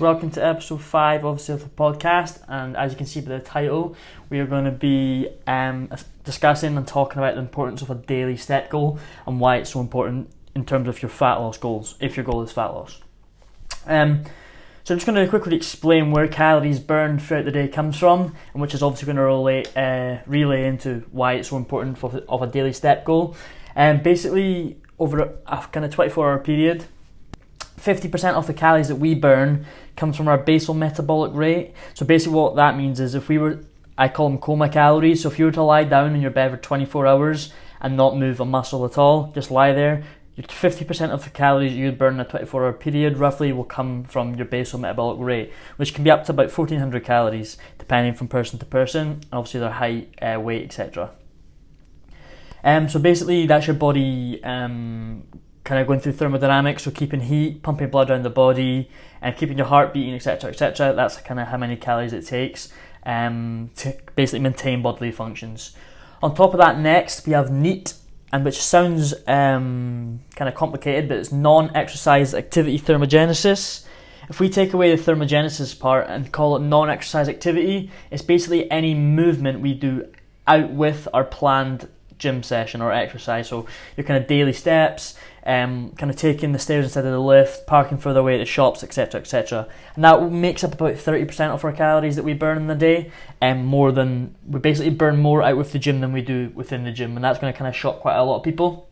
welcome to episode five, of the podcast. And as you can see by the title, we are going to be um, discussing and talking about the importance of a daily step goal and why it's so important in terms of your fat loss goals, if your goal is fat loss. Um, so I'm just going to quickly explain where calories burned throughout the day comes from, and which is obviously going to relate, uh, relay into why it's so important for, of a daily step goal. And um, basically, over a, a kind of 24 hour period, 50% of the calories that we burn comes from our basal metabolic rate. So basically, what that means is if we were, I call them coma calories. So if you were to lie down in your bed for 24 hours and not move a muscle at all, just lie there, 50% of the calories you burn in a 24 hour period roughly will come from your basal metabolic rate, which can be up to about 1400 calories depending from person to person, and obviously their height, uh, weight, etc. Um, so basically, that's your body um, kind of going through thermodynamics, so keeping heat, pumping blood around the body, and keeping your heart beating, etc., etc. That's kind of how many calories it takes um, to basically maintain bodily functions. On top of that, next we have NEAT, and which sounds um, kind of complicated, but it's non-exercise activity thermogenesis. If we take away the thermogenesis part and call it non-exercise activity, it's basically any movement we do out with our planned gym session or exercise. So your kind of daily steps, um, kind of taking the stairs instead of the lift, parking further away at the shops, etc., etc. And that makes up about 30% of our calories that we burn in the day, and um, more than we basically burn more out with the gym than we do within the gym, and that's going to kind of shock quite a lot of people.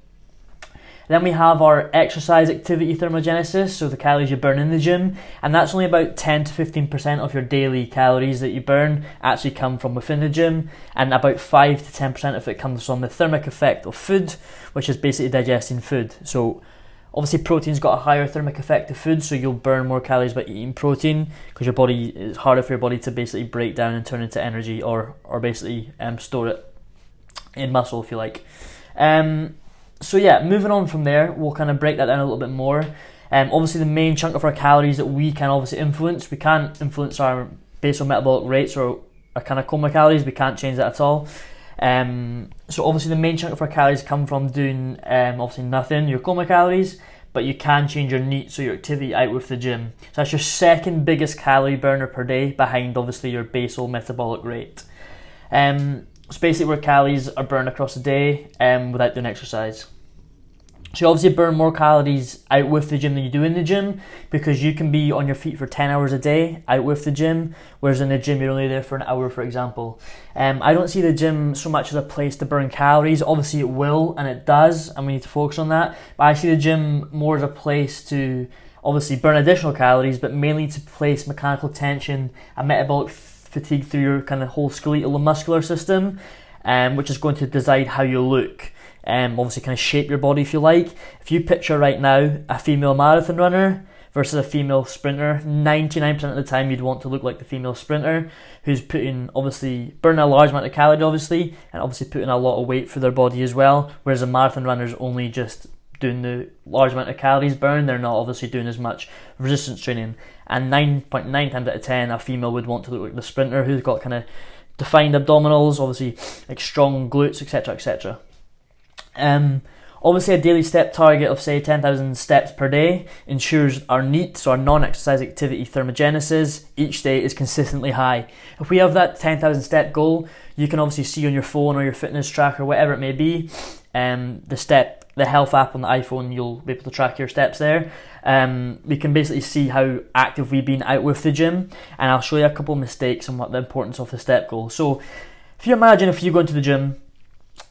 Then we have our exercise activity thermogenesis, so the calories you burn in the gym, and that's only about 10 to 15% of your daily calories that you burn actually come from within the gym, and about 5 to 10% of it comes from the thermic effect of food, which is basically digesting food. So obviously protein's got a higher thermic effect of food, so you'll burn more calories by eating protein because your body is harder for your body to basically break down and turn into energy or or basically um, store it in muscle if you like. Um, so yeah, moving on from there, we'll kind of break that down a little bit more. Um, obviously, the main chunk of our calories that we can obviously influence, we can't influence our basal metabolic rates or our kind of coma calories. We can't change that at all. Um, so obviously, the main chunk of our calories come from doing um, obviously nothing, your coma calories, but you can change your NEAT, so your activity out with the gym. So that's your second biggest calorie burner per day, behind obviously your basal metabolic rate. Um, it's basically where calories are burned across the day um, without doing exercise. So you obviously burn more calories out with the gym than you do in the gym because you can be on your feet for 10 hours a day out with the gym, whereas in the gym you're only there for an hour, for example. Um, I don't see the gym so much as a place to burn calories. Obviously it will and it does, and we need to focus on that. But I see the gym more as a place to obviously burn additional calories, but mainly to place mechanical tension and metabolic fatigue through your kind of whole skeletal and muscular system, um, which is going to decide how you look. Um, obviously, kind of shape your body if you like. If you picture right now a female marathon runner versus a female sprinter, 99% of the time you'd want to look like the female sprinter who's putting, obviously, burning a large amount of calories, obviously, and obviously putting a lot of weight for their body as well. Whereas a marathon runner is only just doing the large amount of calories burned, they're not obviously doing as much resistance training. And 9.9 times out of 10, a female would want to look like the sprinter who's got kind of defined abdominals, obviously like strong glutes, etc., etc. Um, obviously, a daily step target of say 10,000 steps per day ensures our NEAT, so our non-exercise activity thermogenesis, each day is consistently high. If we have that 10,000 step goal, you can obviously see on your phone or your fitness tracker, whatever it may be, um, the step the health app on the iPhone, you'll be able to track your steps there. Um, we can basically see how active we've been out with the gym, and I'll show you a couple of mistakes and what the importance of the step goal. So, if you imagine if you go into the gym,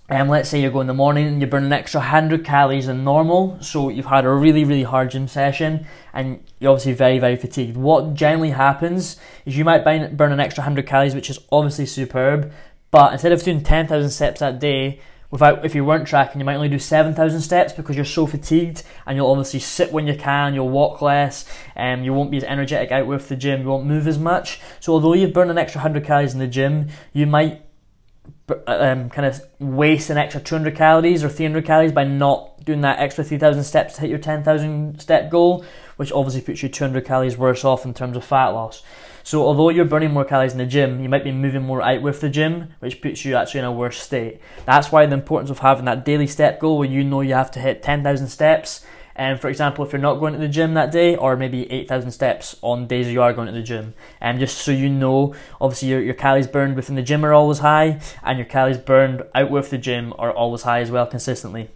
and um, let's say you go in the morning and you burn an extra 100 calories than normal, so you've had a really, really hard gym session and you're obviously very, very fatigued. What generally happens is you might burn an extra 100 calories, which is obviously superb, but instead of doing 10,000 steps that day, without if you weren't tracking you might only do 7000 steps because you're so fatigued and you'll obviously sit when you can you'll walk less and um, you won't be as energetic out with the gym you won't move as much. So although you've burned an extra 100 calories in the gym you might um, kind of waste an extra 200 calories or 300 calories by not doing that extra 3000 steps to hit your 10,000 step goal which obviously puts you 200 calories worse off in terms of fat loss so although you're burning more calories in the gym, you might be moving more out with the gym, which puts you actually in a worse state. That's why the importance of having that daily step goal where you know you have to hit 10,000 steps And for example, if you're not going to the gym that day, or maybe 8,000 steps on days you are going to the gym. And just so you know, obviously your, your calories burned within the gym are always high, and your calories burned out with the gym are always high as well consistently.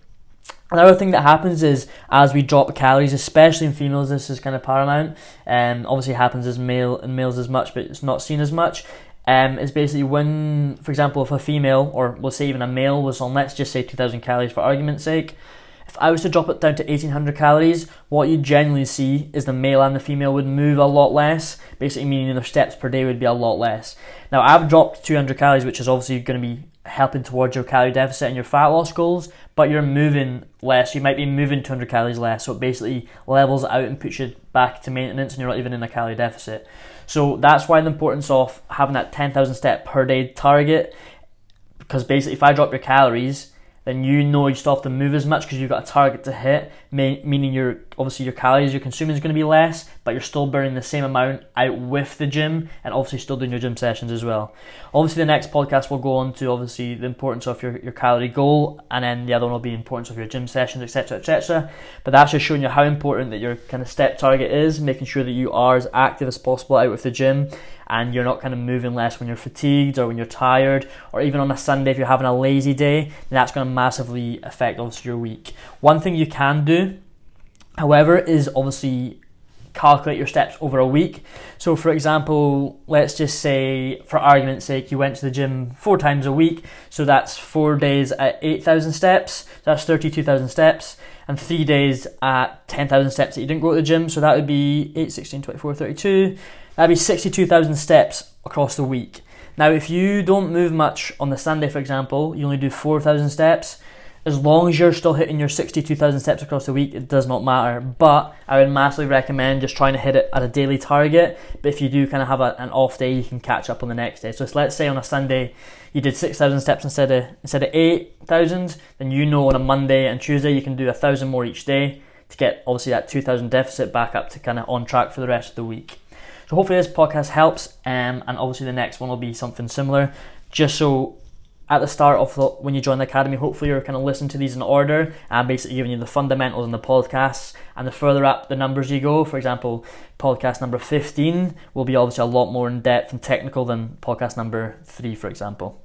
Another thing that happens is as we drop calories, especially in females, this is kind of paramount. And um, obviously happens as male in males as much, but it's not seen as much. Um, is basically when, for example, if a female or we'll say even a male was on, let's just say 2,000 calories for argument's sake. If I was to drop it down to 1800 calories, what you generally see is the male and the female would move a lot less, basically meaning their steps per day would be a lot less. Now, I've dropped 200 calories, which is obviously going to be helping towards your calorie deficit and your fat loss goals, but you're moving less. You might be moving 200 calories less, so it basically levels out and puts you back to maintenance, and you're not even in a calorie deficit. So that's why the importance of having that 10,000 step per day target, because basically, if I drop your calories, then you know you still have to move as much because you've got a target to hit, meaning your obviously your calories you're consuming is going to be less, but you're still burning the same amount out with the gym and obviously still doing your gym sessions as well. Obviously, the next podcast will go on to obviously the importance of your, your calorie goal, and then the other one will be importance of your gym sessions, etc., etc. But that's just showing you how important that your kind of step target is, making sure that you are as active as possible out with the gym and you're not kind of moving less when you're fatigued or when you're tired, or even on a Sunday if you're having a lazy day, that's going to massively affect obviously your week. One thing you can do, however, is obviously calculate your steps over a week. So, for example, let's just say, for argument's sake, you went to the gym four times a week, so that's four days at 8,000 steps, that's 32,000 steps, and three days at 10,000 steps that you didn't go to the gym, so that would be 8, 16, 24, 32. That'd be 62,000 steps across the week. Now, if you don't move much on the Sunday, for example, you only do 4,000 steps, as long as you're still hitting your 62,000 steps across the week, it does not matter. But I would massively recommend just trying to hit it at a daily target. But if you do kind of have a, an off day, you can catch up on the next day. So let's say on a Sunday you did 6,000 steps instead of instead of 8,000, then you know on a Monday and Tuesday you can do a thousand more each day to get obviously that 2,000 deficit back up to kind of on track for the rest of the week. So hopefully this podcast helps, um, and obviously the next one will be something similar, just so at the start of the, when you join the academy, hopefully you're kind of listening to these in order and basically giving you the fundamentals in the podcasts. And the further up the numbers you go, for example, podcast number 15 will be obviously a lot more in depth and technical than podcast number 3, for example.